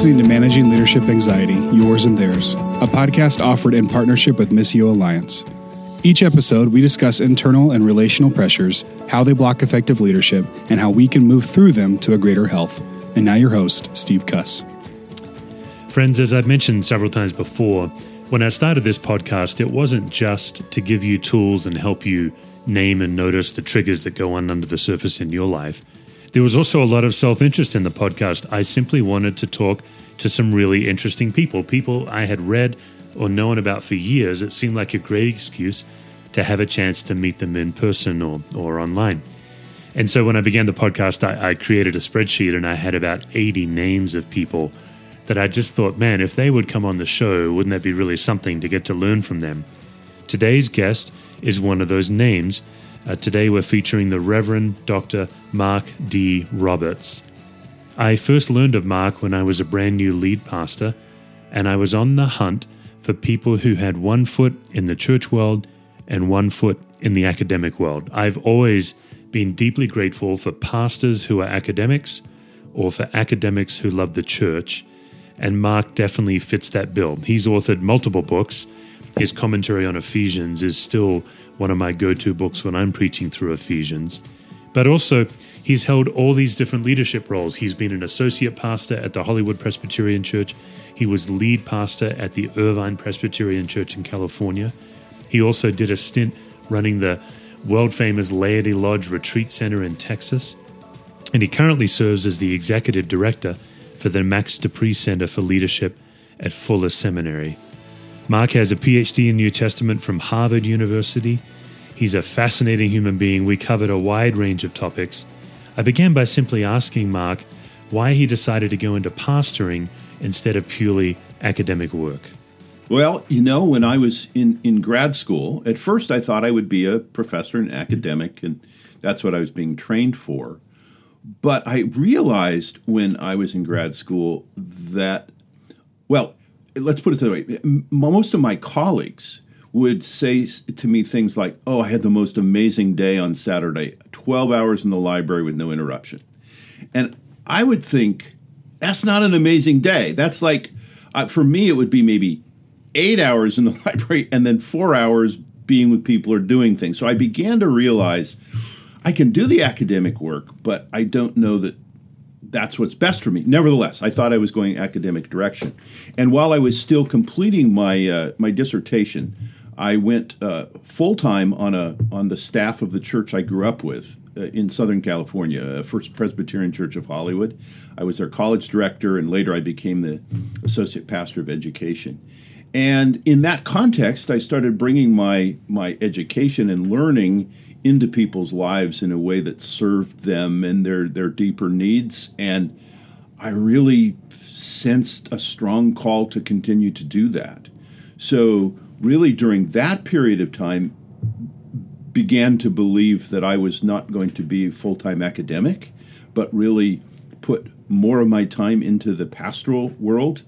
listening to Managing Leadership Anxiety Yours and Theirs, a podcast offered in partnership with Missio Alliance. Each episode, we discuss internal and relational pressures, how they block effective leadership, and how we can move through them to a greater health. And now, your host, Steve Cuss. Friends, as I've mentioned several times before, when I started this podcast, it wasn't just to give you tools and help you name and notice the triggers that go on under the surface in your life. There was also a lot of self interest in the podcast. I simply wanted to talk to some really interesting people, people I had read or known about for years. It seemed like a great excuse to have a chance to meet them in person or, or online. And so when I began the podcast, I, I created a spreadsheet and I had about 80 names of people that I just thought, man, if they would come on the show, wouldn't that be really something to get to learn from them? Today's guest is one of those names uh, today we're featuring the Reverend Dr. Mark D. Roberts. I first learned of Mark when I was a brand new lead pastor, and I was on the hunt for people who had one foot in the church world and one foot in the academic world. I've always been deeply grateful for pastors who are academics or for academics who love the church, and Mark definitely fits that bill. He's authored multiple books. His commentary on Ephesians is still one of my go to books when I'm preaching through Ephesians. But also, he's held all these different leadership roles. He's been an associate pastor at the Hollywood Presbyterian Church, he was lead pastor at the Irvine Presbyterian Church in California. He also did a stint running the world famous Laity Lodge Retreat Center in Texas. And he currently serves as the executive director for the Max De Pree Center for Leadership at Fuller Seminary. Mark has a PhD in New Testament from Harvard University He's a fascinating human being. We covered a wide range of topics. I began by simply asking Mark why he decided to go into pastoring instead of purely academic work. Well, you know, when I was in, in grad school, at first I thought I would be a professor and academic, and that's what I was being trained for. But I realized when I was in grad school that, well, let's put it this way most of my colleagues would say to me things like, Oh, I had the most amazing day on Saturday, 12 hours in the library with no interruption. And I would think, That's not an amazing day. That's like, uh, for me, it would be maybe eight hours in the library and then four hours being with people or doing things. So I began to realize I can do the academic work, but I don't know that that's what's best for me. Nevertheless, I thought I was going academic direction, and while I was still completing my uh, my dissertation, I went uh, full time on a on the staff of the church I grew up with uh, in Southern California, uh, First Presbyterian Church of Hollywood. I was their college director, and later I became the associate pastor of education. And in that context, I started bringing my my education and learning into people's lives in a way that served them and their their deeper needs. And I really sensed a strong call to continue to do that. So really during that period of time began to believe that I was not going to be a full time academic, but really put more of my time into the pastoral world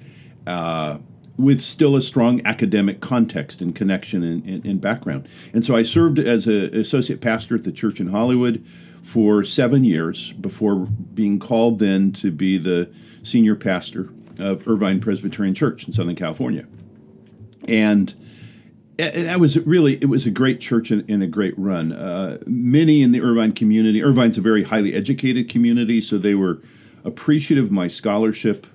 uh, with still a strong academic context and connection and, and, and background. And so I served as an associate pastor at the church in Hollywood for seven years before being called then to be the senior pastor of Irvine Presbyterian Church in Southern California. And that was really it was a great church and, and a great run. Uh, many in the Irvine community. Irvine's a very highly educated community, so they were appreciative of my scholarship.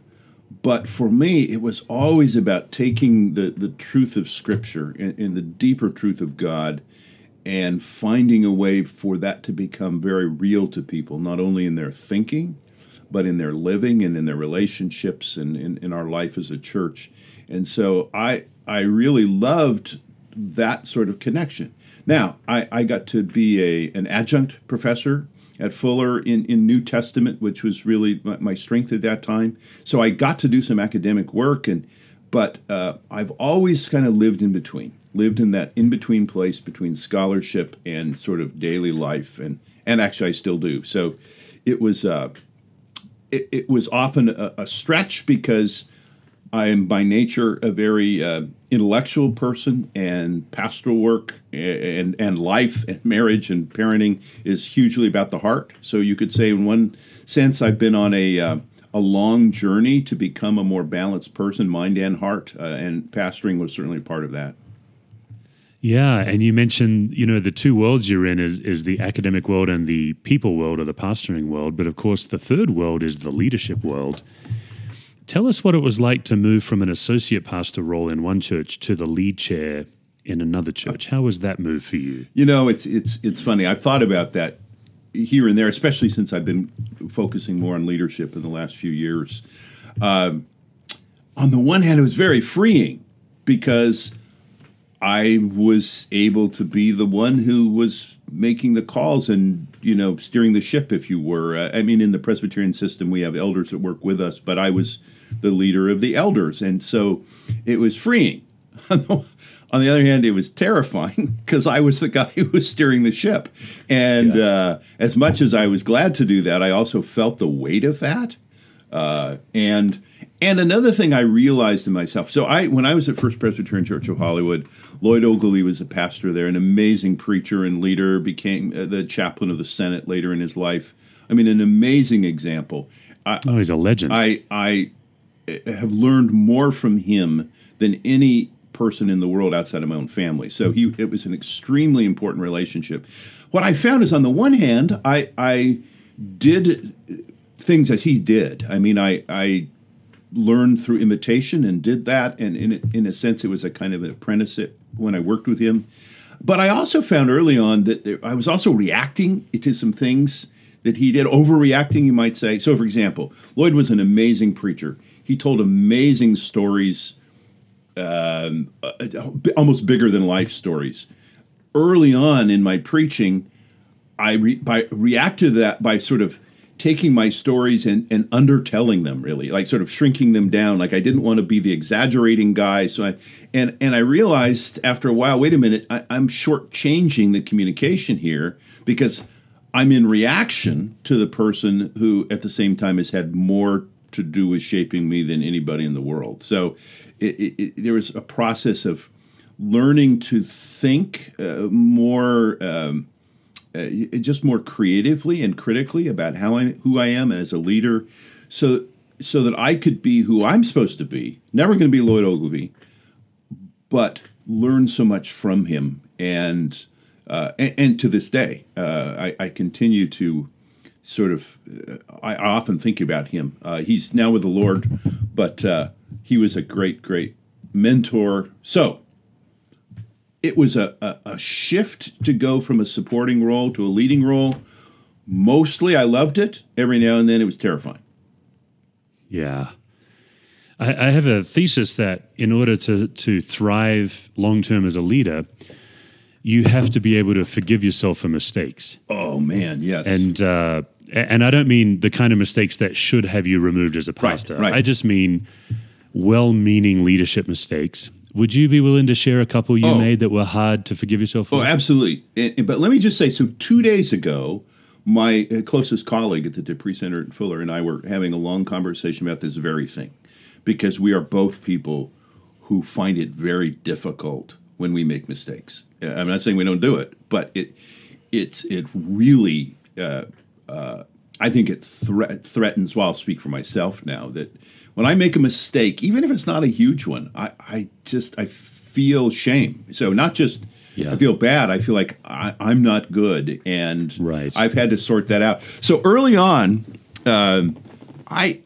But for me, it was always about taking the, the truth of Scripture and, and the deeper truth of God and finding a way for that to become very real to people, not only in their thinking, but in their living and in their relationships and in, in our life as a church. And so I I really loved that sort of connection. Now, I, I got to be a, an adjunct professor at Fuller in, in New Testament, which was really my, my strength at that time. So I got to do some academic work, and but uh, I've always kind of lived in between, lived in that in between place between scholarship and sort of daily life, and and actually I still do. So it was uh, it, it was often a, a stretch because I am by nature a very uh, intellectual person, and pastoral work and and life and marriage and parenting is hugely about the heart. So you could say, in one sense, I've been on a uh, a long journey to become a more balanced person, mind and heart, uh, and pastoring was certainly part of that. Yeah, and you mentioned you know the two worlds you're in is is the academic world and the people world or the pastoring world, but of course the third world is the leadership world. Tell us what it was like to move from an associate pastor role in one church to the lead chair in another church. How was that move for you? You know, it's it's it's funny. I've thought about that here and there, especially since I've been focusing more on leadership in the last few years. Um, on the one hand, it was very freeing because I was able to be the one who was making the calls and you know steering the ship, if you were. Uh, I mean, in the Presbyterian system, we have elders that work with us, but I was the leader of the elders, and so it was freeing. On the other hand, it was terrifying because I was the guy who was steering the ship, and yeah. uh, as much as I was glad to do that, I also felt the weight of that, uh, and and another thing I realized in myself. So I, when I was at First Presbyterian Church of Hollywood, Lloyd Ogilvie was a pastor there, an amazing preacher and leader. Became uh, the chaplain of the Senate later in his life. I mean, an amazing example. I, oh, he's a legend. I I have learned more from him than any person in the world outside of my own family. So he it was an extremely important relationship. What I found is on the one hand, I I did things as he did. I mean, I I learned through imitation and did that. And in, in a sense, it was a kind of an apprenticeship when I worked with him. But I also found early on that there, I was also reacting to some things that he did, overreacting, you might say. So, for example, Lloyd was an amazing preacher. He told amazing stories, um, uh, almost bigger than life stories. Early on in my preaching, I re- by, reacted to that by sort of taking my stories and, and undertelling them really like sort of shrinking them down like i didn't want to be the exaggerating guy so i and and i realized after a while wait a minute I, i'm shortchanging the communication here because i'm in reaction to the person who at the same time has had more to do with shaping me than anybody in the world so it, it, it, there was a process of learning to think uh, more um, uh, just more creatively and critically about how I who I am as a leader, so so that I could be who I'm supposed to be. Never going to be Lloyd Ogilvie, but learn so much from him, and uh, and, and, to this day, uh, I, I, continue to sort of. Uh, I, I, often think about him. Uh, he's now with the Lord, but uh, he was a great, great mentor. So it was a, a, a, shift to go from a supporting role to a leading role. Mostly I loved it. Every now and then it was terrifying. Yeah. I, I have a thesis that in order to, to thrive long term as a leader, you have to be able to forgive yourself for mistakes. Oh, man, yes. And, uh, and I don't mean the kind of mistakes that should have you removed as a pastor. Right, right. I just mean well meaning leadership mistakes would you be willing to share a couple you oh. made that were hard to forgive yourself for? Oh, absolutely. And, but let me just say so, two days ago, my uh, closest colleague at the De Pree Center at Fuller and I were having a long conversation about this very thing because we are both people who find it very difficult when we make mistakes. Uh, I'm not saying we don't do it, but it it it really uh, uh, I think it thre- threatens. Well, I'll speak for myself now that when I make a mistake, even if it's not a huge one, I, I just I feel shame. So not just yeah. I feel bad. I feel like I, am not good, and right. I've had to sort that out. So early on, um, I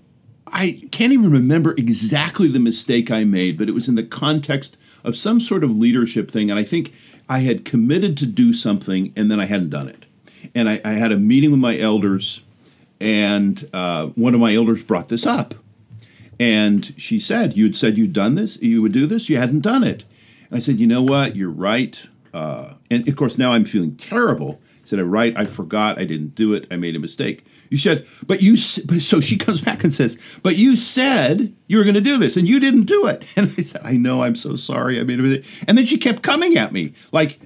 I can't even remember exactly the mistake I made, but it was in the context of some sort of leadership thing, and I think I had committed to do something, and then I hadn't done it. And I, I had a meeting with my elders, and uh, one of my elders brought this up, and she said, You had said you'd done this, you would do this, you hadn't done it. And I said, You know what? You're right. Uh, and of course, now I'm feeling terrible. I said, I'm right. I forgot. I didn't do it. I made a mistake. You said, But you, so she comes back and says, But you said you were going to do this and you didn't do it. And I said, I know. I'm so sorry. I made a mistake. And then she kept coming at me like,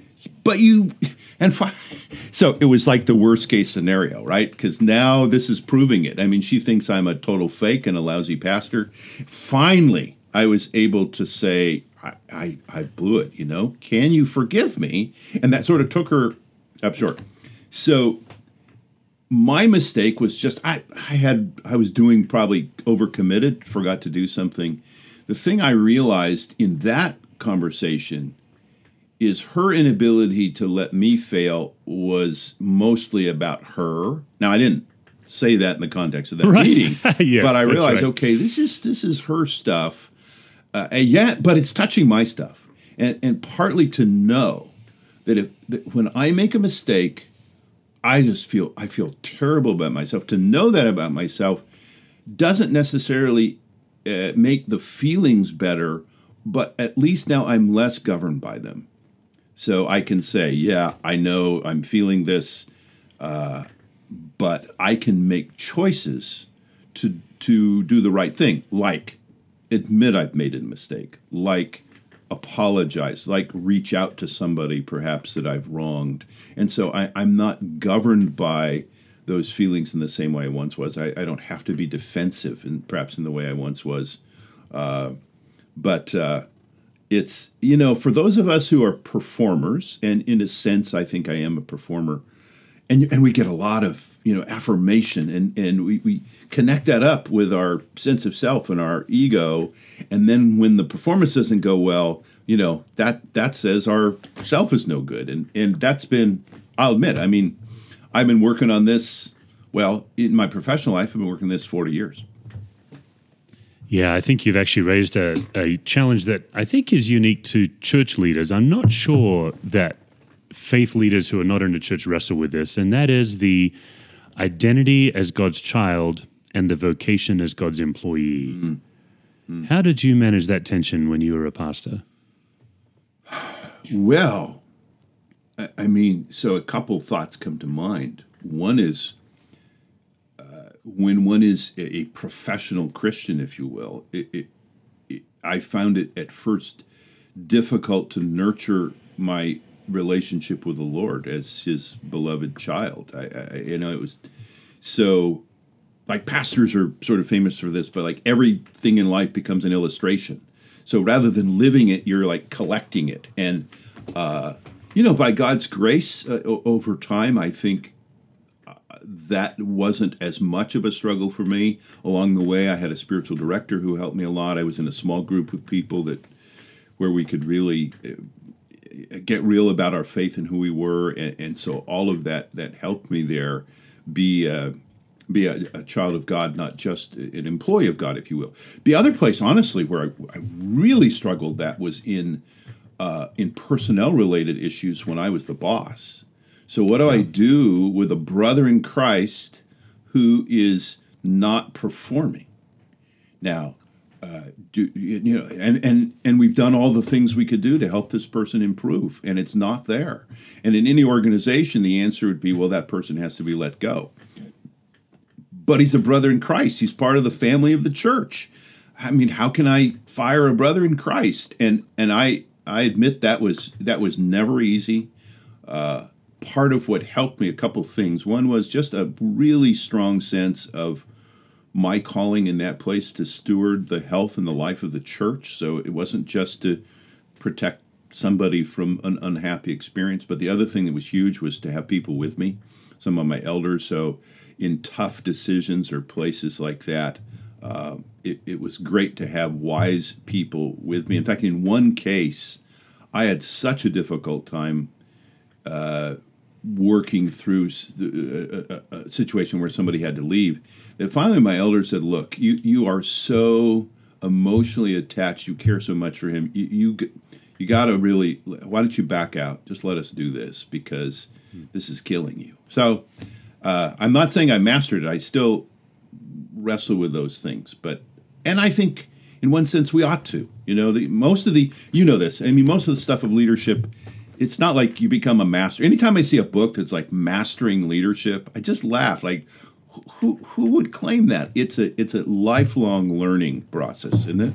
but you and fi- so it was like the worst case scenario right? Because now this is proving it. I mean she thinks i'm a total fake and a lousy pastor. Finally i was able to say i i, I blew it you know? Can you forgive me? And that sort of took her up short. So my mistake was just I, I had I was doing probably overcommitted, forgot to do something. The thing I realized in that conversation is her inability to let me fail was mostly about her. Now I didn't say that in the context of that Right. meeting, Yes, but I realized right. okay, this is this is her stuff, uh, and yet, but it's touching my stuff, and and partly to know that if that when I make a mistake, I just feel I feel terrible about myself. To know that about myself doesn't necessarily uh, make the feelings better, but at least now I'm less governed by them. So I can say, yeah, I know I'm feeling this, uh, but I can make choices to to do the right thing, like admit I've made a mistake, like apologize, like reach out to somebody perhaps that I've wronged. And so I, I'm not governed by those feelings in the same way I once was. I, I don't have to be defensive, and perhaps in the way I once was. Uh, but uh, it's you know for those of us who are performers, and in a sense, I think I am a performer and and we get a lot of you know affirmation and and we, we connect that up with our sense of self and our ego and then when the performance doesn't go well you know that that says our self is no good and and that's been i'll admit i mean i've been working on this well in my professional life i've been working this 40 years Yeah, I think you've actually raised a, a challenge that I think is unique to church leaders. I'm not sure that faith leaders who are not in the church wrestle with this, and that is the identity as God's child and the vocation as God's employee. Mm-hmm. Mm-hmm. How did you manage that tension when you were a pastor? Well, I mean, so a couple thoughts come to mind. One is when one is a, professional Christian, if you will, it, it, it, I found it at first difficult to nurture my relationship with the Lord as His beloved child. I, I you know, it was so like pastors are sort of famous for this, but like everything in life becomes an illustration. So rather than living it, you're like collecting it. And, uh, you know, by God's grace uh, over time, I think that wasn't as much of a struggle for me. Along the way, I had a spiritual director who helped me a lot. I was in a small group with people that where we could really uh, get real about our faith and who we were, and, and so all of that that helped me there be uh, be a, a child of God, not just an employee of God, if you will. The other place, honestly, where I, I really struggled that was in uh, in personnel related issues when I was the boss. So what do I do with a brother in Christ who is not performing? Now, uh, do you know? And and and we've done all the things we could do to help this person improve, and it's not there. And in any organization, the answer would be, well, that person has to be let go. But he's a brother in Christ. He's part of the family of the church. I mean, how can I fire a brother in Christ? And and I I admit that was that was never easy. Uh, part of what helped me a couple things. One was just a really strong sense of my calling in that place to steward the health and the life of the church. So it wasn't just to protect somebody from an unhappy experience, but the other thing that was huge was to have people with me, some of my elders. So in tough decisions or places like that, uh, it, it was great to have wise people with me. In fact, in one case, I had such a difficult time uh, working through uh, uh, uh, a situation where somebody had to leave that finally my elder said, "Look, you you are so emotionally attached. You care so much for him. You you, you got to really. Why don't you back out? Just let us do this because this is killing you." So uh, I'm not saying I mastered it. I still wrestle with those things, but and I think in one sense we ought to. You know, the most of the you know this. I mean, most of the stuff of leadership. It's not like you become a master. Anytime I see a book that's like mastering leadership, I just laugh. Like, who who would claim that? It's a it's a lifelong learning process, isn't it?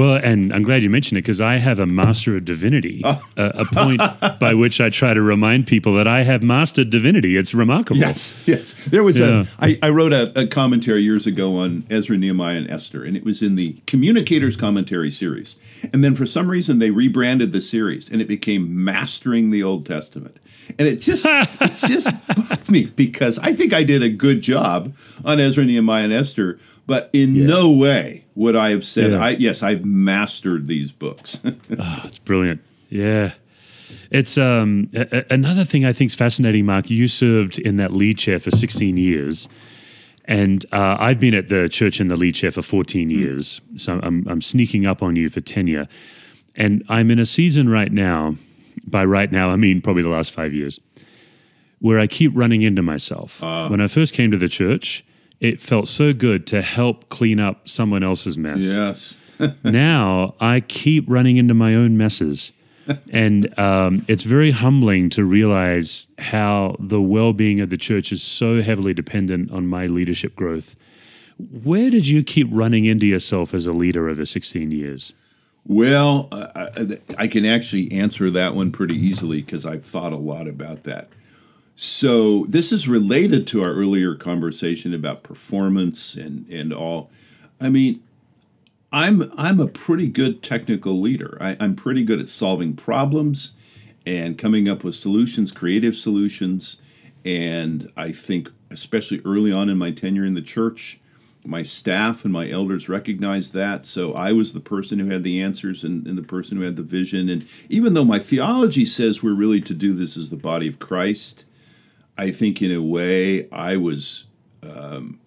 Well, and I'm glad you mentioned it because I have a Master of Divinity, Oh. a, a point by which I try to remind people that I have mastered divinity. It's remarkable. Yes, yes. There was Yeah. a. I, I wrote a, a commentary years ago on Ezra, Nehemiah, and Esther, and it was in the Communicators Commentary series. And then for some reason they rebranded the series, and it became Mastering the Old Testament. And it just it just bugged me because I think I did a good job on Ezra, Nehemiah, and Esther, but in no way would I have said, Yeah. I, "Yes, I've mastered these books." Oh, it's brilliant. Yeah. It's um, a- a- another thing I think is fascinating, Mark. You served in that lead chair for 16 years, and uh, I've been at the church in the lead chair for 14 years. So I'm, I'm sneaking up on you for tenure. And I'm in a season right now, by right now, I mean probably the last five years, where I keep running into myself. when I first came to the church, it felt so good to help clean up someone else's mess yes. now I keep running into my own messes. and um, it's very humbling to realize how the well being of the church is so heavily dependent on my leadership growth. Where did you keep running into yourself as a leader over 16 years? Well, I, I can actually answer that one pretty easily because I've thought a lot about that. So this is related to our earlier conversation about performance and and all. I mean, I'm I'm a pretty good technical leader. I, I'm pretty good at solving problems and coming up with solutions, creative solutions. And I think, especially early on in my tenure in the church, my staff and my elders recognized that. So I was the person who had the answers and, and the person who had the vision. And even though my theology says we're really to do this as the body of Christ, I think in a way I was um,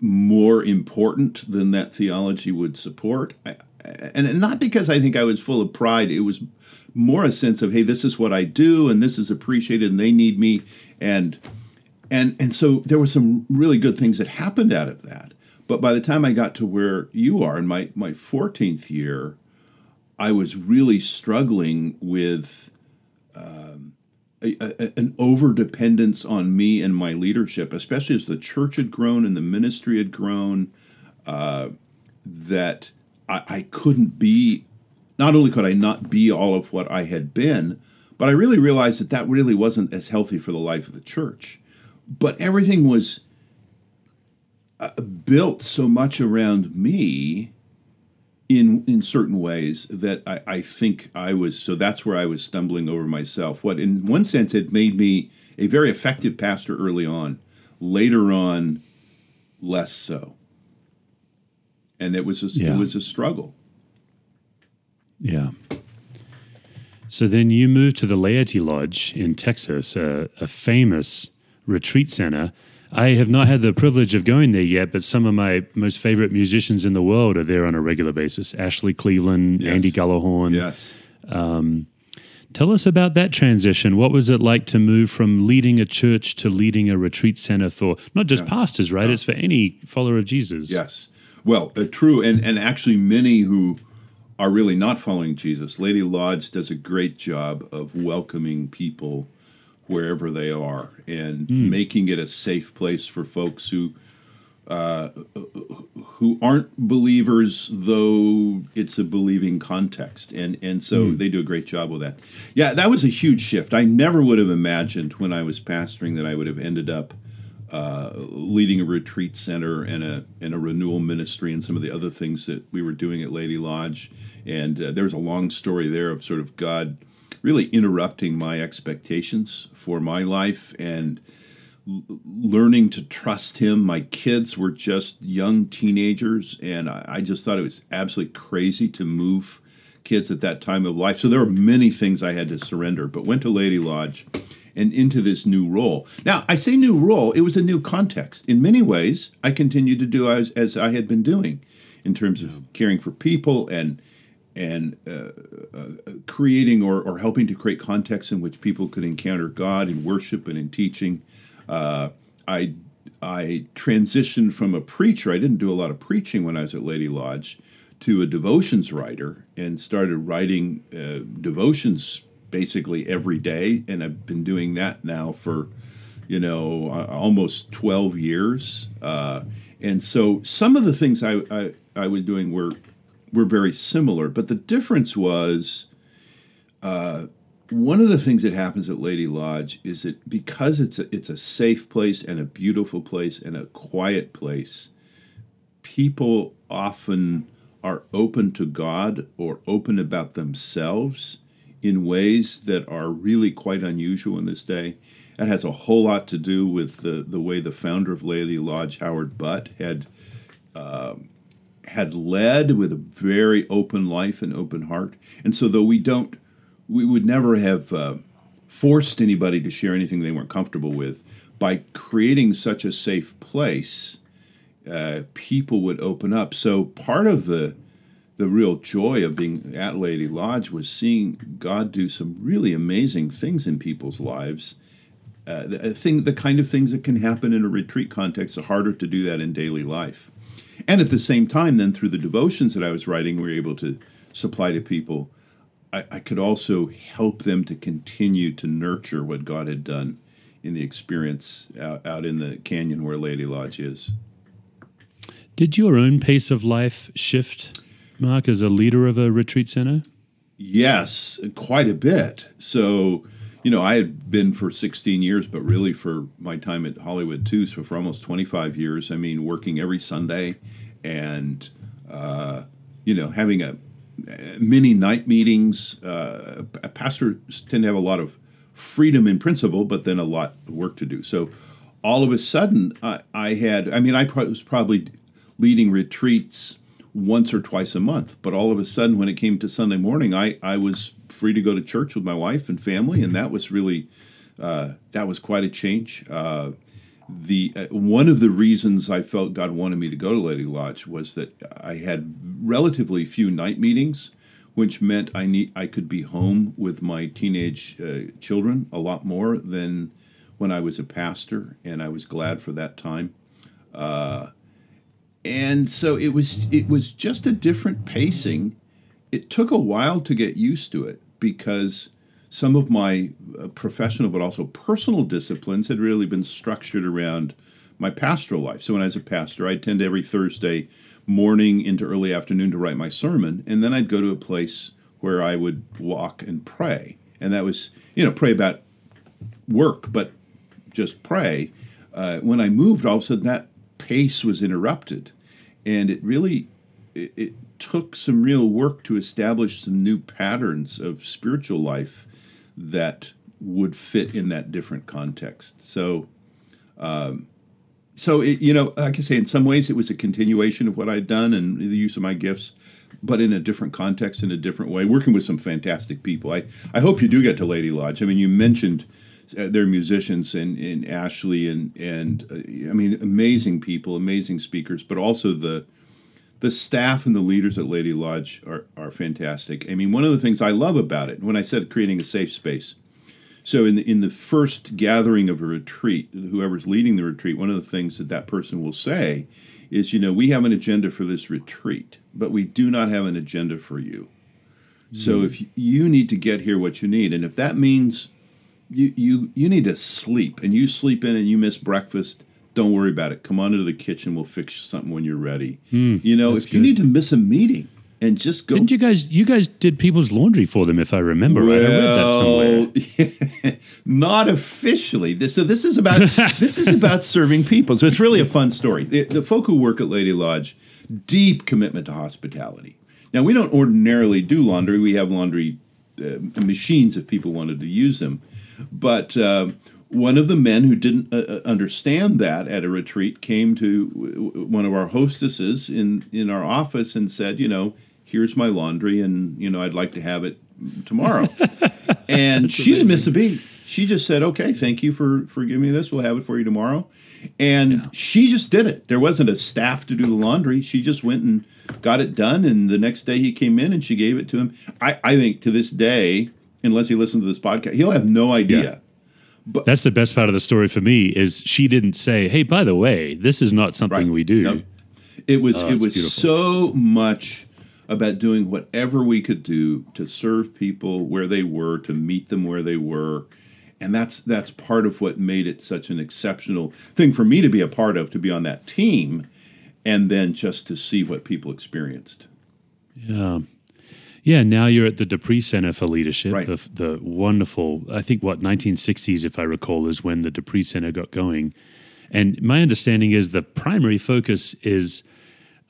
more important than that theology would support. I, and not because I think I was full of pride. It was more a sense of, hey, this is what I do, and this is appreciated, and they need me, and and and so there were some really good things that happened out of that. But by the time I got to where you are in my my 14th year, I was really struggling with um, a, a, an over dependence on me and my leadership, especially as the church had grown and the ministry had grown. Uh, that I, I couldn't be. Not only could I not be all of what I had been, but I really realized that that really wasn't as healthy for the life of the church. But everything was uh, built so much around me in in certain ways that I, I think I was so that's where I was stumbling over myself. What in one sense had made me a very effective pastor early on. Later on, less so. And it was a, Yeah. it was a struggle. Yeah. So then you moved to the Laity Lodge in Texas, a, a famous retreat center. I have not had the privilege of going there yet, but some of my most favorite musicians in the world are there on a regular basis. Ashley Cleveland, Yes. Andy Gullahorn. Yes. Tell us about that transition. What was it like to move from leading a church to leading a retreat center for not just pastors, right? It's for any follower of Jesus. Yes. Well, uh, true, and and actually, many who are really not following Jesus, Laity Lodge does a great job of welcoming people wherever they are and making it a safe place for folks who uh, who aren't believers, though it's a believing context, and and so they do a great job with that. Yeah, that was a huge shift. I never would have imagined when I was pastoring that I would have ended up uh, leading a retreat center and a and a renewal ministry and some of the other things that we were doing at Laity Lodge. And uh, there's a long story there of sort of God really interrupting my expectations for my life and learning to trust Him. My kids were just young teenagers, and I, just thought it was absolutely crazy to move kids at that time of life. So there were many things I had to surrender, but went to Laity Lodge and into this new role. Now, I say new role, it was a new context. In many ways, I continued to do as, as I had been doing in terms of caring for people and and uh, uh, creating or, or helping to create contexts in which people could encounter God in worship and in teaching. Uh, I I transitioned from a preacher. I didn't do a lot of preaching when I was at Laity Lodge to a devotions writer and started writing uh, devotions basically every day. And I've been doing that now for you know uh, almost 12 years. Uh, and so some of the things I, I, I was doing were were very similar, but the difference was uh, one of the things that happens at Laity Lodge is that because it's a, it's a safe place and a beautiful place and a quiet place, people often are open to God or open about themselves in ways that are really quite unusual in this day. That has a whole lot to do with the, the way the founder of Laity Lodge, Howard Butt, had uh, had led with a very open life and open heart. And so, though we don't, we would never have uh, forced anybody to share anything they weren't comfortable with. By creating such a safe place, uh, people would open up. So part of the the real joy of being at Laity Lodge was seeing God do some really amazing things in people's lives. Uh, the thing, the kind of things that can happen in a retreat context, are harder to do that in daily life. And at the same time, then through the devotions that I was writing, we were able to supply to people. I, I could also help them to continue to nurture what God had done in the experience out, out in the canyon where Laity Lodge is. Did your own pace of life shift, Mark, as a leader of a retreat center? Yes, quite a bit. So, you know, I had been for 16 years, but really for my time at Hollywood too, so for almost 25 years, I mean, working every Sunday and, uh, you know, having a many night meetings. Uh, pastors tend to have a lot of freedom in principle, but then a lot of work to do. So all of a sudden, I, I had, I mean, I was probably leading retreats once or twice a month. But all of a sudden, when it came to Sunday morning, I, I was free to go to church with my wife and family, and that was really uh, that was quite a change. Uh, the uh, one of the reasons I felt God wanted me to go to Laity Lodge was that I had relatively few night meetings, which meant I need I could be home with my teenage uh, children a lot more than when I was a pastor, and I was glad for that time. And so it was it was just a different pacing. It took a while to get used to it because some of my uh, professional but also personal disciplines had really been structured around my pastoral life. So when I was a pastor, I'd tend every Thursday morning into early afternoon to write my sermon, and then I'd go to a place where I would walk and pray. And that was, you know, pray about work, but just pray. Uh, when I moved, all of a sudden that pace was interrupted, and it really it, it took some real work to establish some new patterns of spiritual life that would fit in that different context. So, um, so it, you know, like I say, in some ways, it was a continuation of what I'd done and the use of my gifts, but in a different context, in a different way. Working with some fantastic people. I I hope you do get to Laity Lodge. I mean, you mentioned uh, their musicians and, and Ashley and and uh, I mean amazing people, amazing speakers, but also the the staff and the leaders at Laity Lodge are, are fantastic. I mean, one of the things I love about it, when I said creating a safe space, so in the, in the first gathering of a retreat, whoever's leading the retreat, one of the things that that person will say is, you know, we have an agenda for this retreat, but we do not have an agenda for you. So hmm. if you need to get here what you need, and if that means you, you you need to sleep and you sleep in and you miss breakfast don't worry about it. Come on into the kitchen we'll fix something when you're ready. Mm, you know if good. you need to miss a meeting and just go didn't you guys you guys did people's laundry for them if i remember well, right? I read that somewhere. not officially. This, so this is about this is about serving people. So it's really a fun story. The, the folk who work at Laity Lodge deep commitment to hospitality. Now we don't ordinarily do laundry. We have laundry machines if people wanted to use them but uh, one of the men who didn't uh, uh, understand that at a retreat came to one of our hostesses in, in our office and said, you know, here's my laundry and, you know, I'd like to have it tomorrow. and she amazing. didn't miss a beat. She just said, okay, thank you for, for giving me this. We'll have it for you tomorrow. And yeah. she just did it. There wasn't a staff to do the laundry. She just went and got it done. And the next day he came in and she gave it to him. I, I think to this day, unless he listens to this podcast. He'll have no idea. Yeah. But that's the best part of the story for me is she didn't say, "Hey, by the way, this is not something right. we do." No. It was oh, it was beautiful. so much about doing whatever we could do to serve people where they were, to meet them where they were. And that's that's part of what made it such an exceptional thing for me to be a part of, to be on that team, and then just to see what people experienced. Yeah. Yeah, now you're at the De Pree Center for Leadership, Right. the, the wonderful, I think, what, 1960s, if I recall, is when the De Pree Center got going. And my understanding is the primary focus is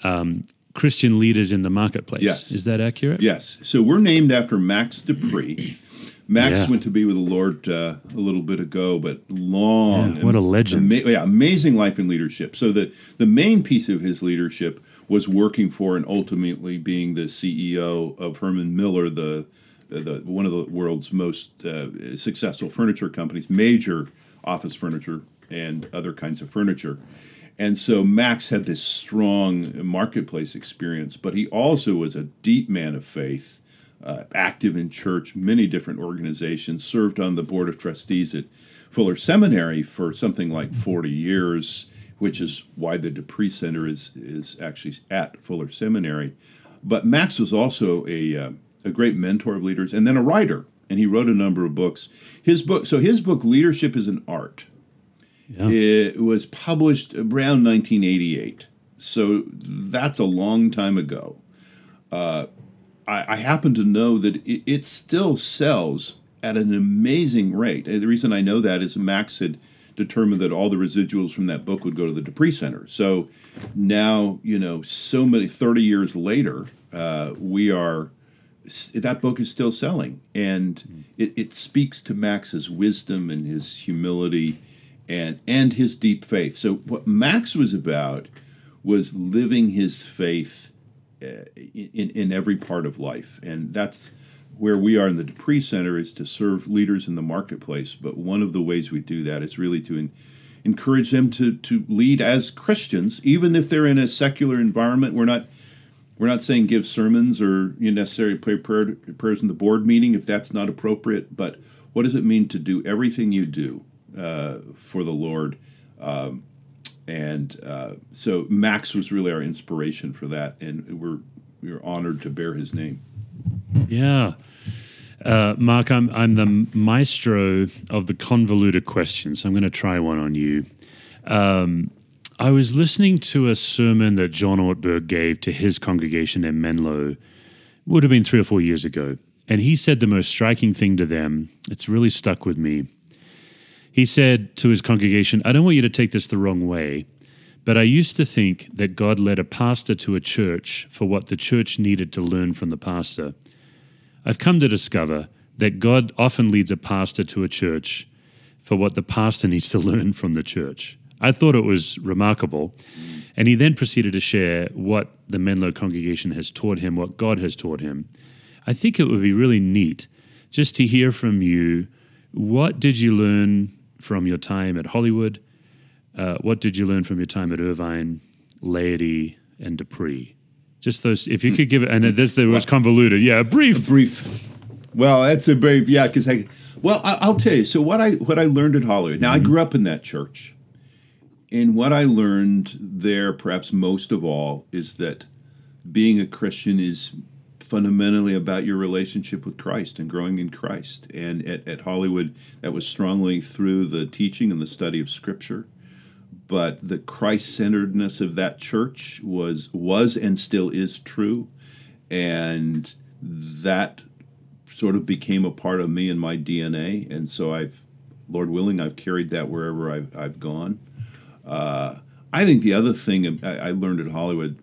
um, Christian leaders in the marketplace. Yes. Is that accurate? Yes. So we're named after Max De Pree. Max Yeah. went to be with the Lord uh, a little bit ago, but long. Yeah, what a legend. Ama- yeah, amazing life and leadership. So the the main piece of his leadership was working for and ultimately being the CEO of Herman Miller, the the one of the world's most uh, successful furniture companies, major office furniture and other kinds of furniture. And so Max had this strong marketplace experience, but he also was a deep man of faith, uh, active in church, many different organizations, served on the board of trustees at Fuller Seminary for something like 40 years, which is why the De Pree Center is, is actually at Fuller Seminary. But Max was also a, uh, a great mentor of leaders and then a writer, and he wrote a number of books. His book, so his book, Leadership is an Art, Yeah. it was published around 1988. So that's a long time ago. Uh, I, I happen to know that it, it still sells at an amazing rate. And the reason I know that is Max had determined that all the residuals from that book would go to the De Pree Center. So now, you know, so many, 30 years later, uh, we are that book is still selling and it, it speaks to max's wisdom and his humility and and his deep faith so what max was about was living his faith in, in every part of life and that's where we are in the De Pree Center is to serve leaders in the marketplace but one of the ways we do that is really to en- encourage them to, to lead as Christians even if they're in a secular environment we're not we're not saying give sermons or you know, necessarily pray prayer, prayers in the board meeting if that's not appropriate. But what does it mean to do everything you do uh, for the Lord? Um, and uh, so Max was really our inspiration for that, and we're we're honored to bear his name. Yeah. Uh, Mark, I'm, I'm the maestro of the convoluted questions. I'm going to try one on you. Um, I was listening to a sermon that John Ortberg gave to his congregation in Menlo, would have been three or four years ago. And he said the most striking thing to them, it's really stuck with me. He said to his congregation, I don't want you to take this the wrong way, but I used to think that God led a pastor to a church for what the church needed to learn from the pastor. I've come to discover that God often leads a pastor to a church for what the pastor needs to learn from the church. I thought it was remarkable. And he then proceeded to share what the Menlo congregation has taught him, what God has taught him. I think it would be really neat just to hear from you what did you learn from your time at Hollywood? Uh, what did you learn from your time at Irvine, Laity, and De Pree? Just those, if you could give it, and this there was convoluted. Yeah, brief. Brief. Well, that's a brief. yeah. Because I, well, I, I'll tell you. So what I what I learned at Hollywood. Now I grew up in that church, and what I learned there, perhaps most of all, is that being a Christian is fundamentally about your relationship with Christ and growing in Christ. And at, at Hollywood, that was strongly through the teaching and the study of Scripture. But the Christ centeredness of that church was was and still is true, and that sort of became a part of me and my DNA. And so I've, Lord willing, I've carried that wherever I've, I've gone. Uh, I think the other thing I, I learned at Hollywood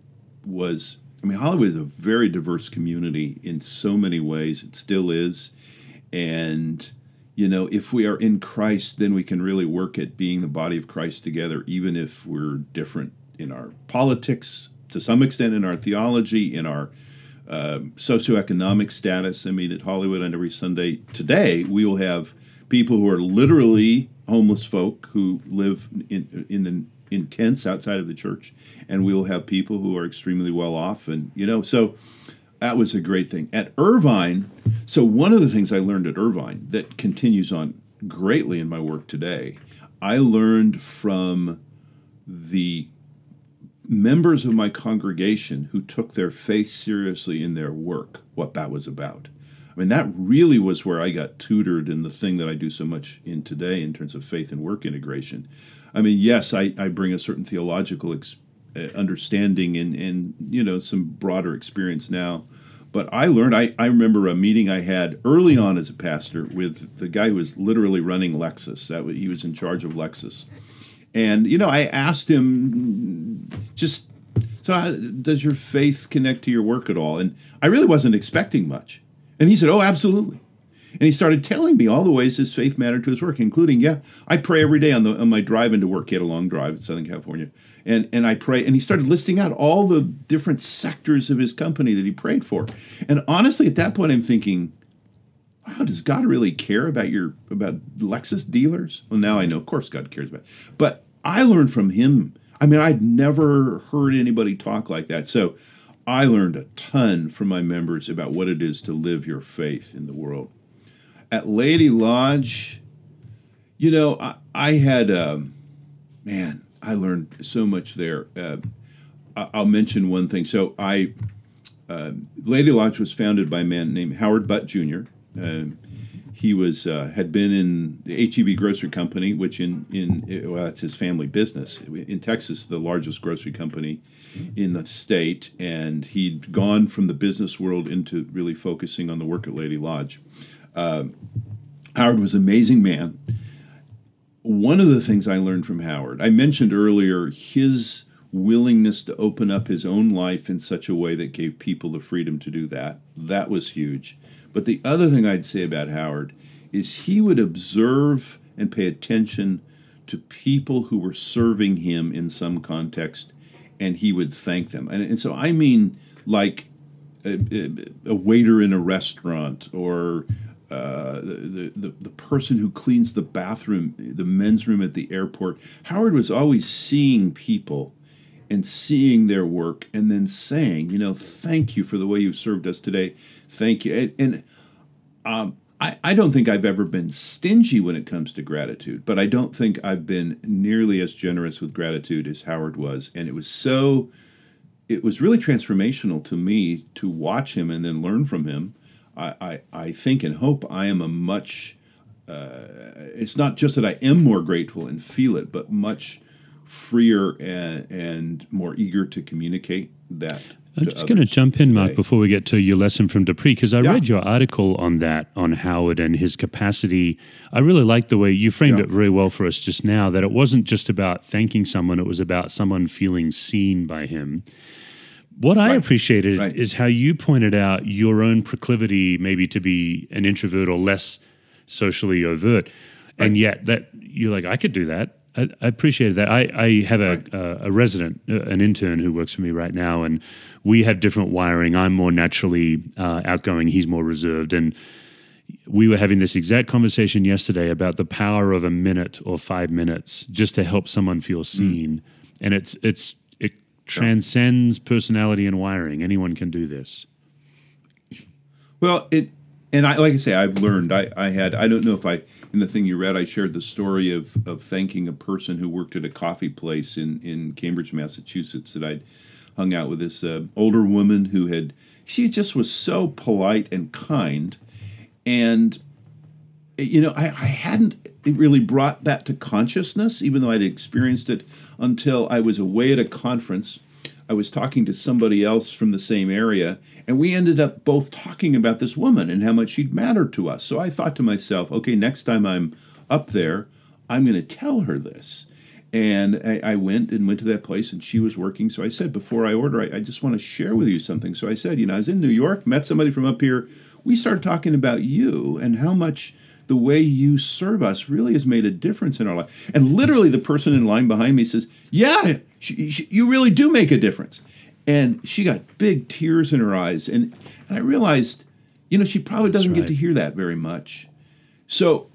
was I mean, Hollywood is a very diverse community in so many ways. It still is. And, you know, if we are in Christ, then we can really work at being the body of Christ together, even if we're different in our politics, to some extent in our theology, in our um, socioeconomic status. I mean, at Hollywood on every Sunday today, we will have people who are literally homeless folk who live in, in the in tents outside of the church, and we'll have people who are extremely well off, and you know, so that was a great thing at Irvine. So one of the things I learned at Irvine that continues on greatly in my work today, I learned from the members of my congregation who took their faith seriously in their work, what that was about. I mean, that really was where I got tutored in the thing that I do so much in today in terms of faith and work integration. I mean, yes, I, I bring a certain theological ex- uh, understanding and and you know some broader experience now. But I learned. I, I remember a meeting I had early on as a pastor with the guy who was literally running Lexus. That was, he was in charge of Lexus, and you know I asked him just so how, does your faith connect to your work at all? And I really wasn't expecting much, and he said, "Oh, absolutely." And he started telling me all the ways his faith mattered to his work, including, yeah, I pray every day on the on my drive into work. He had a long drive in Southern California, and and I pray. And he started listing out all the different sectors of his company that he prayed for. And honestly, at that point, I'm thinking, wow, does God really care about your about Lexus dealers? Well, now I know, of course, God cares about. It. But I learned from him. I mean, I'd never heard anybody talk like that. So I learned a ton from my members about what it is to live your faith in the world at Laity Lodge, you know, I, I had, um, man, I learned so much there. Uh, I'll mention one thing. So I, uh, Laity Lodge was founded by a man named Howard Butt Jr. Uh, he was uh, had been in the HEB Grocery Company, which in in well, that's his family business in Texas, the largest grocery company in the state, and he'd gone from the business world into really focusing on the work at Laity Lodge. Howard was an amazing man. One of the things I learned from Howard, I mentioned earlier his willingness to open up his own life in such a way that gave people the freedom to do that. That was huge. But the other thing I'd say about Howard is he would observe and pay attention to people who were serving him in some context and he would thank them. And, and so I mean like a, a, waiter in a restaurant or uh, the, the, the person who cleans the bathroom, the men's room at the airport. Howard was always seeing people and seeing their work and then saying, you know, thank you for the way you've served us today. Thank you. And, and um, I, I don't think I've ever been stingy when it comes to gratitude, but I don't think I've been nearly as generous with gratitude as Howard was. And it was so, it was really transformational to me to watch him and then learn from him I, I, I think and hope I am a much, uh, it's not just that I am more grateful and feel it, but much freer and, and more eager to communicate that. I'm just going to jump in, Mark, before we get to your lesson from De Pree, because I yeah. read your article on that, on Howard and his capacity. I really like the way you framed yeah. it very well for us just now, that it wasn't just about thanking someone, it was about someone feeling seen by him. What I right. appreciated right. is how you pointed out your own proclivity, maybe to be an introvert or less socially overt, right. and yet that you're like, I could do that. I, I appreciated that. I, I have a, a, a, resident, uh, an intern who works for me right now, and we have different wiring. I'm more naturally uh, outgoing. He's more reserved, and we were having this exact conversation yesterday about the power of a minute or five minutes just to help someone feel seen. Mm. And it's it's transcends personality and wiring. Anyone can do this. Well, it and I like I say, I've learned. I, I had I don't know if I in the thing you read, I shared the story of of thanking a person who worked at a coffee place in in Cambridge, Massachusetts, that I'd hung out with this uh, older woman who had she just was so polite and kind, and you know I, I hadn't really brought that to consciousness, even though I'd experienced it until I was away at a conference. I was talking to somebody else from the same area, and we ended up both talking about this woman and how much she'd mattered to us. So I thought to myself, okay, next time I'm up there, I'm going to tell her this. And I, I, went and went to that place, and she was working. So I said, before I order, I, I just want to share with you something. So I said, you know, I was in New York, met somebody from up here. We started talking about you and how much the way you serve us really has made a difference in our life. And literally, the person in line behind me says, Yeah, she, she, you really do make a difference. And she got big tears in her eyes. And, and I realized, you know, she probably doesn't right. get to hear that very much. So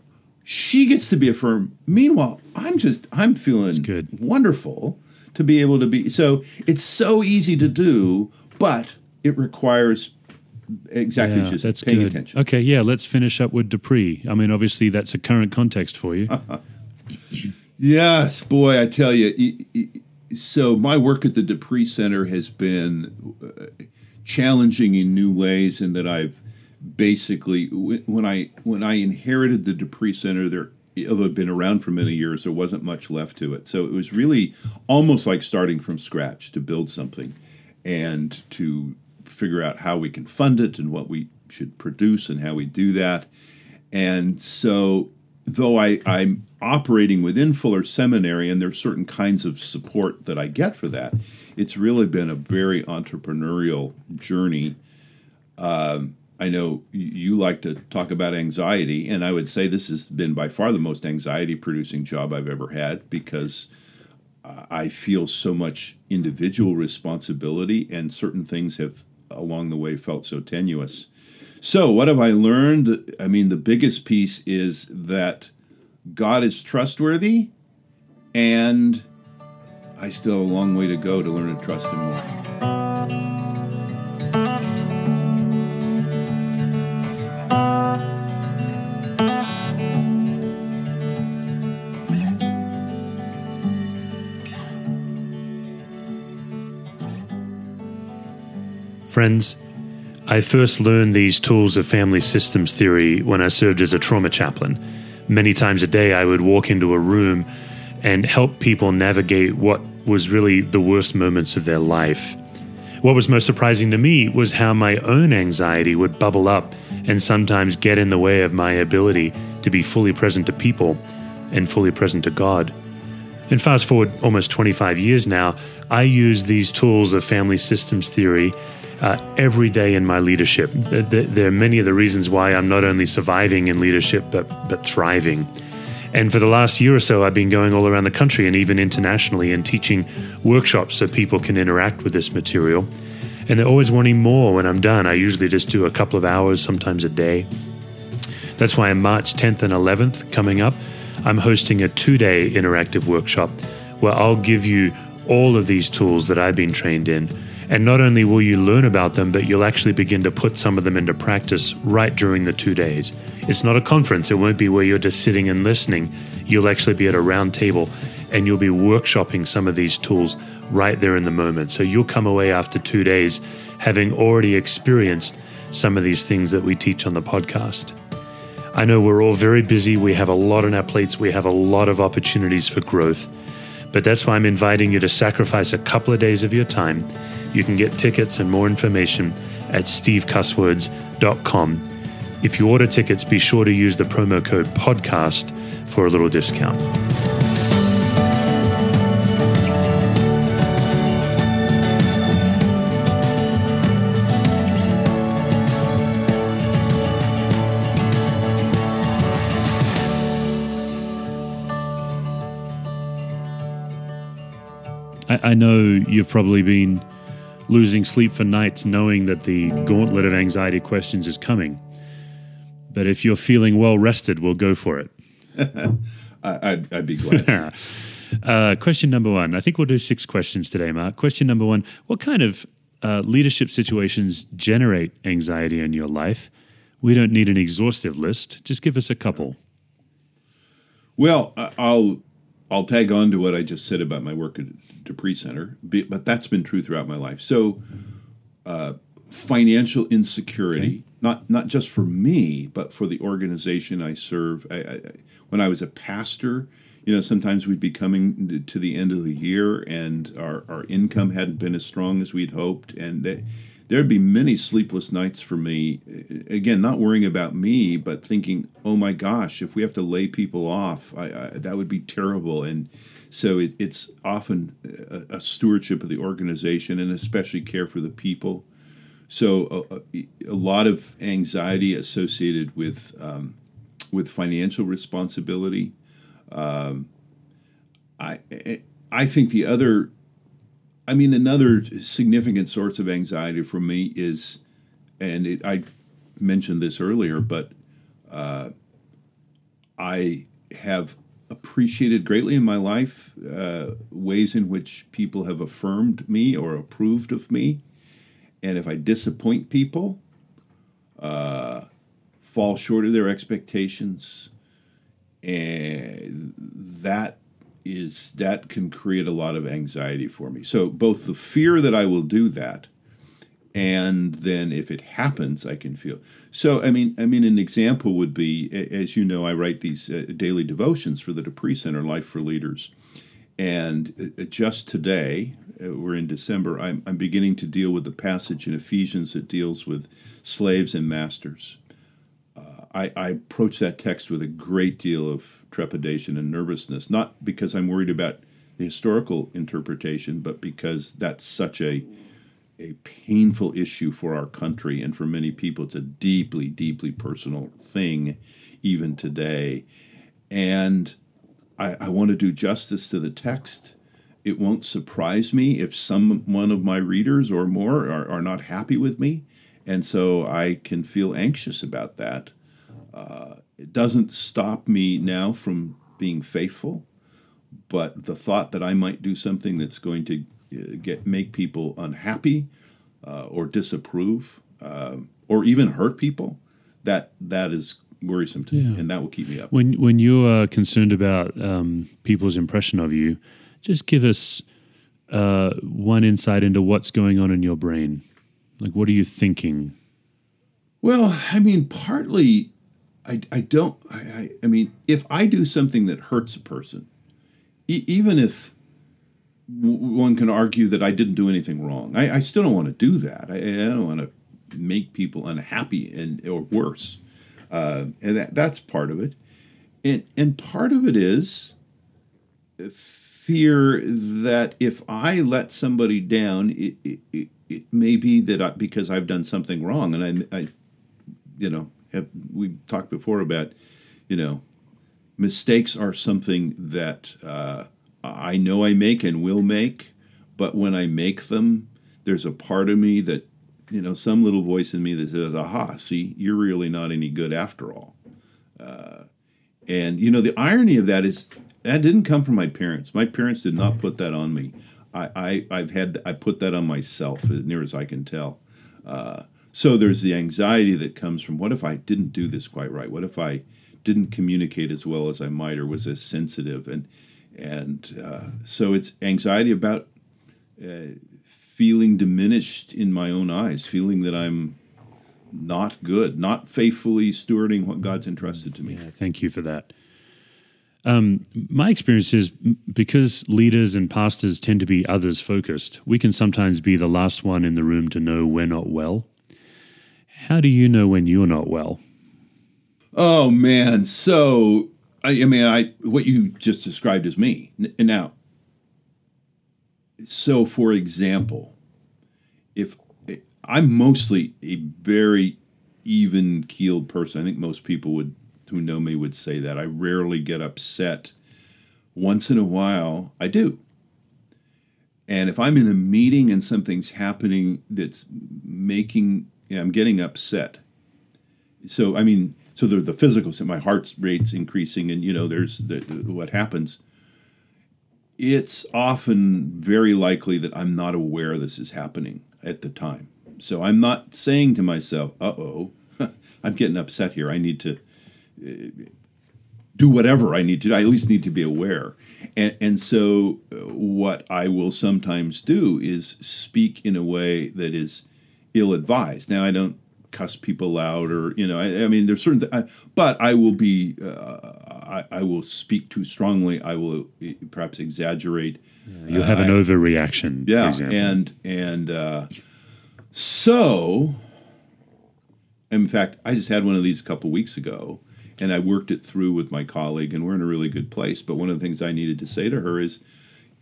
she gets to be affirmed. Meanwhile, I'm just, I'm feeling good. wonderful to be able to be. So it's so easy to do, but it requires exactly yeah, just that's paying good. attention. Okay, yeah, let's finish up with De Pree. I mean, obviously, that's a current context for you. yes, boy, I tell you. So my work at the De Pree Center has been uh, challenging in new ways, in that I've basically when I when I inherited the De Pree Center, there although it had been around for many years, there wasn't much left to it. So it was really almost like starting from scratch to build something and to figure out how we can fund it and what we should produce and how we do that. And so, though I, I'm operating within Fuller Seminary and there's certain kinds of support that I get for that, it's really been a very entrepreneurial journey. Um, I know you like to talk about anxiety, and I would say this has been by far the most anxiety producing job I've ever had because I feel so much individual responsibility, and certain things have along the way felt so tenuous. So, what have I learned? I mean, the biggest piece is that God is trustworthy, and I still have a long way to go to learn to trust Him more. Friends, I first learned these tools of family systems theory when I served as a trauma chaplain. Many times a day, I would walk into a room and help people navigate what was really the worst moments of their life. What was most surprising to me was how my own anxiety would bubble up and sometimes get in the way of my ability to be fully present to people and fully present to God. And fast forward almost 25 years now, I use these tools of family systems theory uh, every day in my leadership. There are many of the reasons why I'm not only surviving in leadership, but, but thriving. And for the last year or so, I've been going all around the country and even internationally and teaching workshops so people can interact with this material. And they're always wanting more when I'm done. I usually just do a couple of hours, sometimes a day. That's why on March 10th and 11th, coming up, I'm hosting a two day interactive workshop where I'll give you all of these tools that I've been trained in and not only will you learn about them, but you'll actually begin to put some of them into practice right during the two days. It's not a conference, it won't be where you're just sitting and listening. You'll actually be at a round table and you'll be workshopping some of these tools right there in the moment. So you'll come away after two days having already experienced some of these things that we teach on the podcast. I know we're all very busy, we have a lot on our plates, we have a lot of opportunities for growth. But that's why I'm inviting you to sacrifice a couple of days of your time you can get tickets and more information at stevecusswords.com. If you order tickets, be sure to use the promo code podcast for a little discount. I, know you've probably been losing sleep for nights knowing that the gauntlet of anxiety questions is coming. But if you're feeling well rested, we'll go for it. I'd, I'd, be glad. uh, question number one. I think we'll do six questions today, Mark. Question number one What kind of uh, leadership situations generate anxiety in your life? We don't need an exhaustive list. Just give us a couple. Well, I'll I'll tag on to what I just said about my work at De Pree Center, but that's been true throughout my life. So, uh, financial insecurity, okay. not not just for me, but for the organization I serve. I, I, when I was a pastor, you know, sometimes we'd be coming to the end of the year, and our, our income hadn't been as strong as we'd hoped, and. They, there'd be many sleepless nights for me. Again, not worrying about me, but thinking, "Oh my gosh, if we have to lay people off, I, I, that would be terrible." And so it, it's often a, a, stewardship of the organization, and especially care for the people. So a, a lot of anxiety associated with um, with financial responsibility. Um, I I think the other I mean, another significant source of anxiety for me is, and it, I mentioned this earlier, but uh, I have appreciated greatly in my life uh, ways in which people have affirmed me or approved of me. And if I disappoint people, uh, fall short of their expectations, and that is that can create a lot of anxiety for me. So both the fear that I will do that and then if it happens i can feel. So i mean i mean an example would be as you know i write these uh, daily devotions for the De Pree center life for leaders. And uh, just today uh, we're in december I'm, I'm beginning to deal with the passage in ephesians that deals with slaves and masters. Uh, I, I approach that text with a great deal of trepidation and nervousness not because i'm worried about the historical interpretation but because that's such a a painful issue for our country and for many people. It's a deeply deeply personal thing even today. And I, I want to do justice to the text. It won't surprise me if some one of my readers or more are, are not happy with me. And so i can feel anxious about that uh, it doesn't stop me now from being faithful but the thought that i might do something that's going to get make people unhappy uh, or disapprove uh, or even hurt people, that that is worrisome to yeah. me, and that will keep me up. When when you are concerned about um, people's impression of you, just give us uh, one insight into what's going on in your brain. Like, what are you thinking? Well, I mean, partly, I, I don't. I, I, mean, if I do something that hurts a person, e- even if one can argue that I didn't do anything wrong. I, I still don't want to do that. I, I, don't want to make people unhappy and or worse. Uh, and that, that's part of it. And and part of it is fear that if I let somebody down, it, it, it, it may be that I, because I've done something wrong, and I, I you know, have, we talked before about, you know, mistakes are something that. Uh, I know I make and will make, but when I make them, there's a part of me that, you know, some little voice in me that says, aha, see, you're really not any good after all. Uh, and, you know, the irony of that is that didn't come from my parents. My parents did not put that on me. I, I, have had, I put that on myself as near as I can tell. Uh, so there's the anxiety that comes from what if I didn't do this quite right? What if I didn't communicate as well as I might or was as sensitive? And, and uh, so it's anxiety about uh, feeling diminished in my own eyes, feeling that I'm not good, not faithfully stewarding what God's entrusted to me. Yeah, thank you for that. Um, my experience is because leaders and pastors tend to be others focused, we can sometimes be the last one in the room to know we're not well. How do you know when you're not well? Oh, man. So I, I mean, I what you just described is me. Now, so for example, if eh, I'm mostly a very even keeled person, I think most people would who know me would say that. I rarely get upset. Once in a while, I do. And if I'm in a meeting and something's happening that's making, I'm getting upset. So, I mean, so the, the physical my heart rate's increasing and you know there's the, what happens. It's often very likely that i'm not aware this is happening at the time. So i'm not saying to myself uh-oh i'm getting upset here. I need to uh, do whatever i need to i at least need to be aware. And, and so uh, what i will sometimes do is speak in a way that is ill-advised. Now i don't cuss people out or you know I, I mean there's certain th- I, but I will be uh, I, I will speak too strongly. I will eh, perhaps exaggerate. Yeah, you'll have uh, an overreaction yeah and and uh, so in fact I just had one of these a couple weeks ago and I worked it through with my colleague and we're in a really good place. But one of the things I needed to say to her is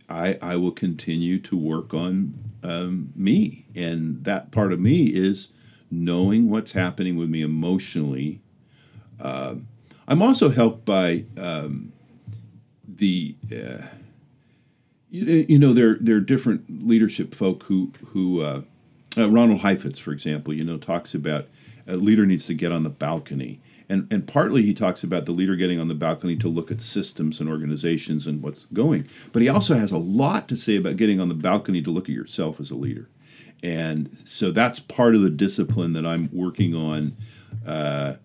I, I will continue to work on um, me and that part of me is knowing what's happening with me emotionally. Uh, I'm also helped by um, the, uh, you, you, know, there there are different leadership folk who who uh, uh, Ronald Heifetz, for example, you know, talks about a leader needs to get on the balcony. And, and partly he talks about the leader getting on the balcony to look at systems and organizations and what's going. But he also has a lot to say about getting on the balcony to look at yourself as a leader and so that's part of the discipline that I'm working on uh,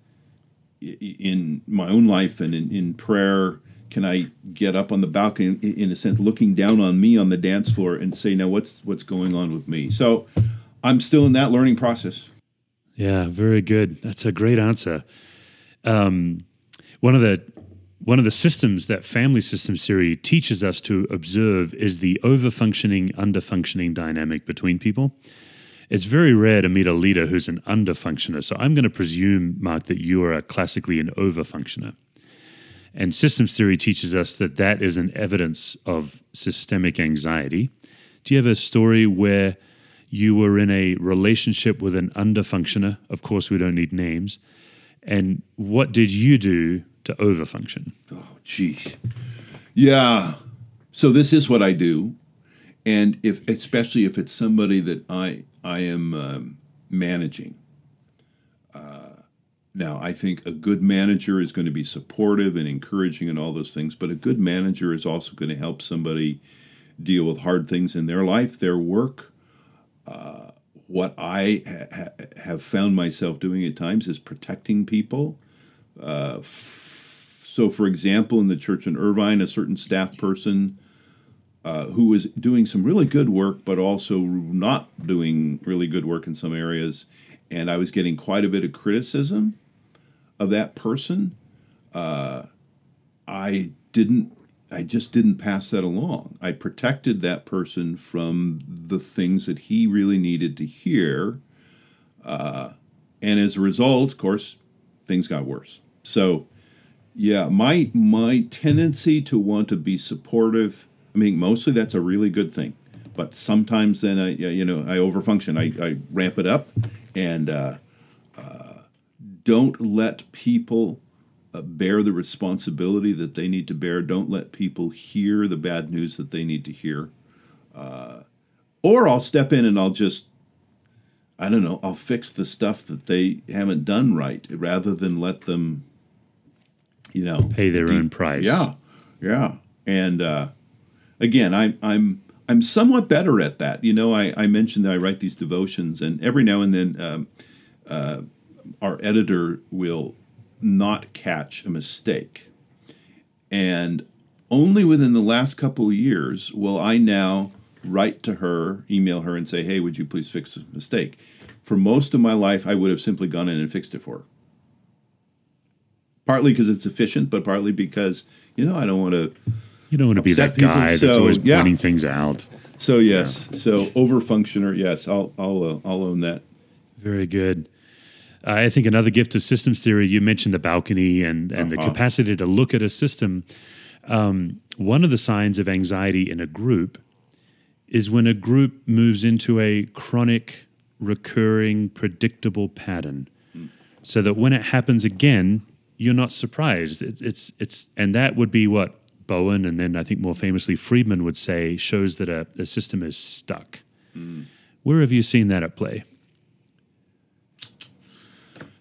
in my own life and in, in, prayer. Can I get up on the balcony, in, a sense, looking down on me on the dance floor and say, "Now, what's what's going on with me?" So, I'm still in that learning process. Yeah, very good. That's a great answer. Um, one of the one of the systems that family systems theory teaches us to observe is the over-functioning, under-functioning dynamic between people. It's very rare to meet a leader who's an under-functioner. So I'm going to presume, Mark, that you are classically an over-functioner. And systems theory teaches us that that is an evidence of systemic anxiety. Do you have a story where you were in a relationship with an under-functioner? Of course, we don't need names. And what did you do to overfunction? Oh, geez. Yeah. So this is what I do, and if especially if it's somebody that I I am um, managing. Uh, now, I think a good manager is going to be supportive and encouraging and all those things, but a good manager is also going to help somebody deal with hard things in their life, their work. Uh, what I ha- have found myself doing at times is protecting people. Uh, f- so, for example, in the church in Irvine, a certain staff person uh, who was doing some really good work, but also not doing really good work in some areas, and I was getting quite a bit of criticism of that person. Uh, I didn't I just didn't pass that along. I protected that person from the things that he really needed to hear. Uh, and as a result, of course, things got worse. So, yeah, my my tendency to want to be supportive. I mean, mostly that's a really good thing, but sometimes then I, you know, I overfunction. I, I ramp it up, and uh, uh, don't let people bear the responsibility that they need to bear. Don't let people hear the bad news that they need to hear. Uh, or I'll step in and I'll just, I don't know, I'll fix the stuff that they haven't done right rather than let them, you know, pay their own price. Yeah, yeah. And uh, again, I'm I'm I'm somewhat better at that. You know, I, I mentioned that I write these devotions, and every now and then um, uh, our editor will not catch a mistake. And only within the last couple of years will I now write to her, email her, and say, hey, would you please fix a mistake? For most of my life, I would have simply gone in and fixed it for her. Partly because it's efficient, but partly because, you know, I don't want to. You don't want to be that people, guy that's so, always yeah. pointing things out. So, yes. So, over overfunctioner, yes, I'll, I'll, uh, I'll own that. Very good. Uh, I think another gift of systems theory, you mentioned the balcony and, and the Uh-huh. capacity to look at a system. Um, one of the signs of anxiety in a group is when a group moves into a chronic, recurring, predictable pattern. So that when it happens again, you're not surprised. It's, it's, it's, and that would be what Bowen and then I think more famously Friedman would say shows that a, a system is stuck. Where have you seen that at play?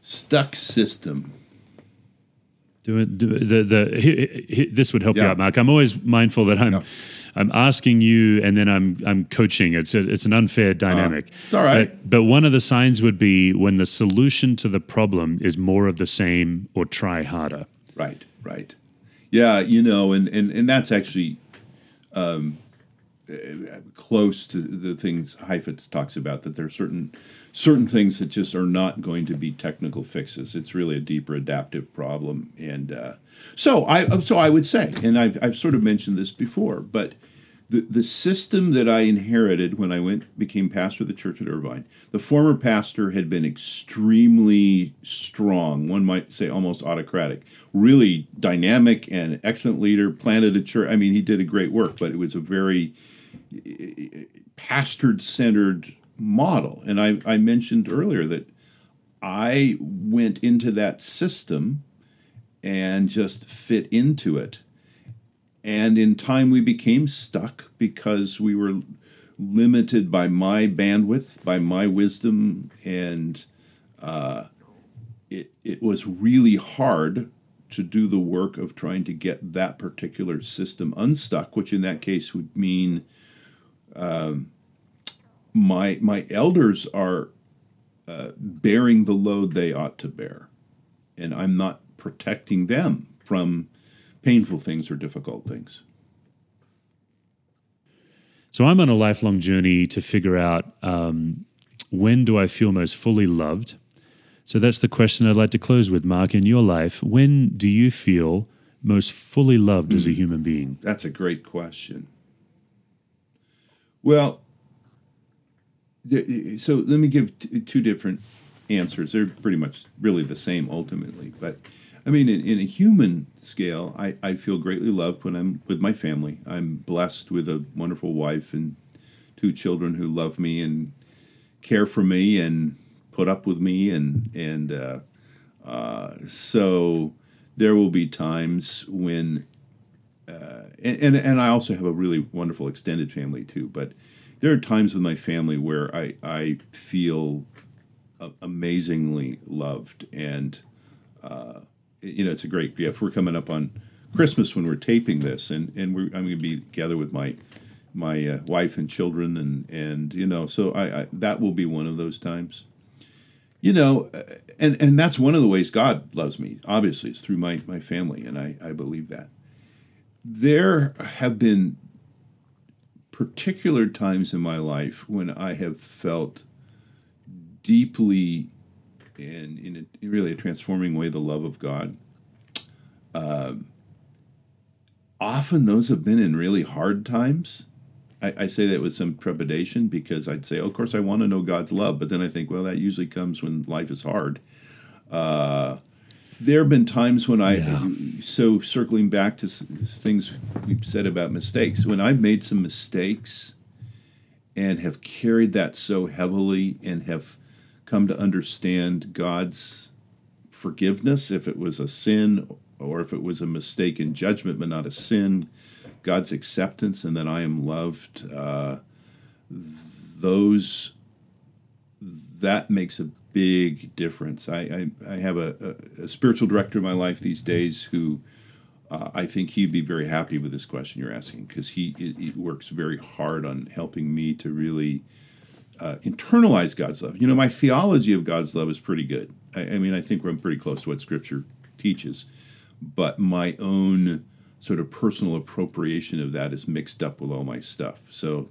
Stuck system. Do it. Do the the he, he, this would help you out, Mark. I'm always mindful that I'm Yeah. I'm asking you, and then I'm I'm coaching. It's a, it's an unfair dynamic. it's all right. But, but one of the signs would be when the solution to the problem is more of the same or try harder. Right, right. Yeah, you know, and, and, and that's actually um, uh, close to the things Heifetz talks about, that there are certain certain things that just are not going to be technical fixes. It's really a deeper adaptive problem. And uh, so I so I would say, and I've, I've sort of mentioned this before, but the, the system that I inherited when I went became pastor of the church at Irvine, the former pastor had been extremely strong, one might say almost autocratic, really dynamic and excellent leader, planted a church. I mean, he did a great work, but it was a very pastored centered model. And I, I mentioned earlier that I went into that system and just fit into it. And in time, we became stuck because we were limited by my bandwidth, by my wisdom, and uh, it, it was really hard to do the work of trying to get that particular system unstuck, which in that case would mean um, my my elders are uh, bearing the load they ought to bear, and I'm not protecting them from painful things or difficult things. So I'm on a lifelong journey to figure out um, when do I feel most fully loved? So that's the question I'd like to close with, Mark. In your life, when do you feel most fully loved as a human being? That's a great question. Well, so let me give two different answers. They're pretty much really the same ultimately. But I mean, in, in, a human scale, I, I feel greatly loved when I'm with my family. I'm blessed with a wonderful wife and two children who love me and care for me and put up with me. And, and uh, uh, so there will be times when, uh, and, and I also have a really wonderful extended family too, but there are times with my family where I, I feel amazingly loved and uh, you know it's a great gift. We're coming up on christmas when we're taping this and, and we're, i'm going to be together with my my uh, wife and children and and you know so I, I, that will be one of those times. You know uh, and and that's one of the ways god loves me. Obviously it's through my my family and i i believe that there have been particular times in my life when I have felt deeply and in, a, really a transforming way the love of God. Um, often those have been in really hard times. I, I, say that with some trepidation because I'd say, oh, of course, I want to know God's love, but then I think, well, that usually comes when life is hard. Uh, there have been times when I, yeah. so circling back to things we've said about mistakes, when I've made some mistakes and have carried that so heavily and have come to understand God's forgiveness, if it was a sin or if it was a mistake in judgment but not a sin, God's acceptance and that I am loved, uh, those, that makes a big difference. I, I, I have a, a, a, spiritual director in my life these days who uh, I think he'd be very happy with this question you're asking because he works very hard on helping me to really uh, internalize God's love. You know, my theology of God's love is pretty good. I, I mean, I think I'm pretty close to what Scripture teaches, but my own sort of personal appropriation of that is mixed up with all my stuff. So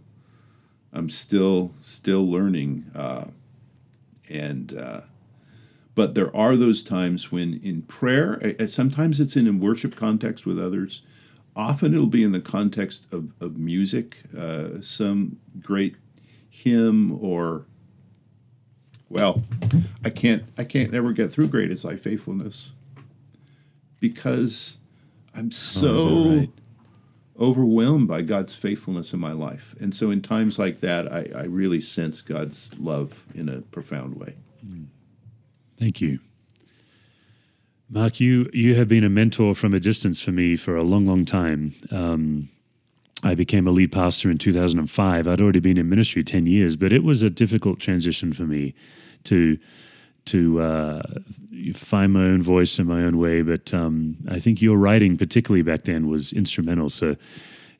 I'm still still learning. Uh, and uh, but there are those times when in prayer sometimes it's in a worship context with others often it'll be in the context of, of music uh, some great hymn or well i can't i can't ever get through great is thy faithfulness because i'm oh, so oh, right? Overwhelmed by god's faithfulness in my life and so in times like that i, I really sense god's love in a profound way Thank you. Mark, you, you have been a mentor from a distance for me for a long, long time. Um, I became a lead pastor in 2005. I'd already been in ministry 10 years, but it was a difficult transition for me to to uh, find my own voice in my own way. But um, I think your writing, particularly back then, was instrumental. So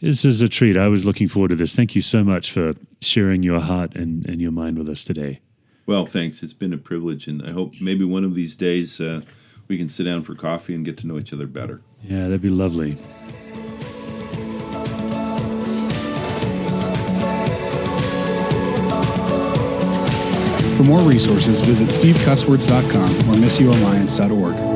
this is a treat. I was looking forward to this. Thank you so much for sharing your heart and, and your mind with us today. Well, thanks. It's been a privilege, and I hope maybe one of these days uh, we can sit down for coffee and get to know each other better. Yeah, that'd be lovely. More resources, visit stevecusswords.com or missioalliance.org.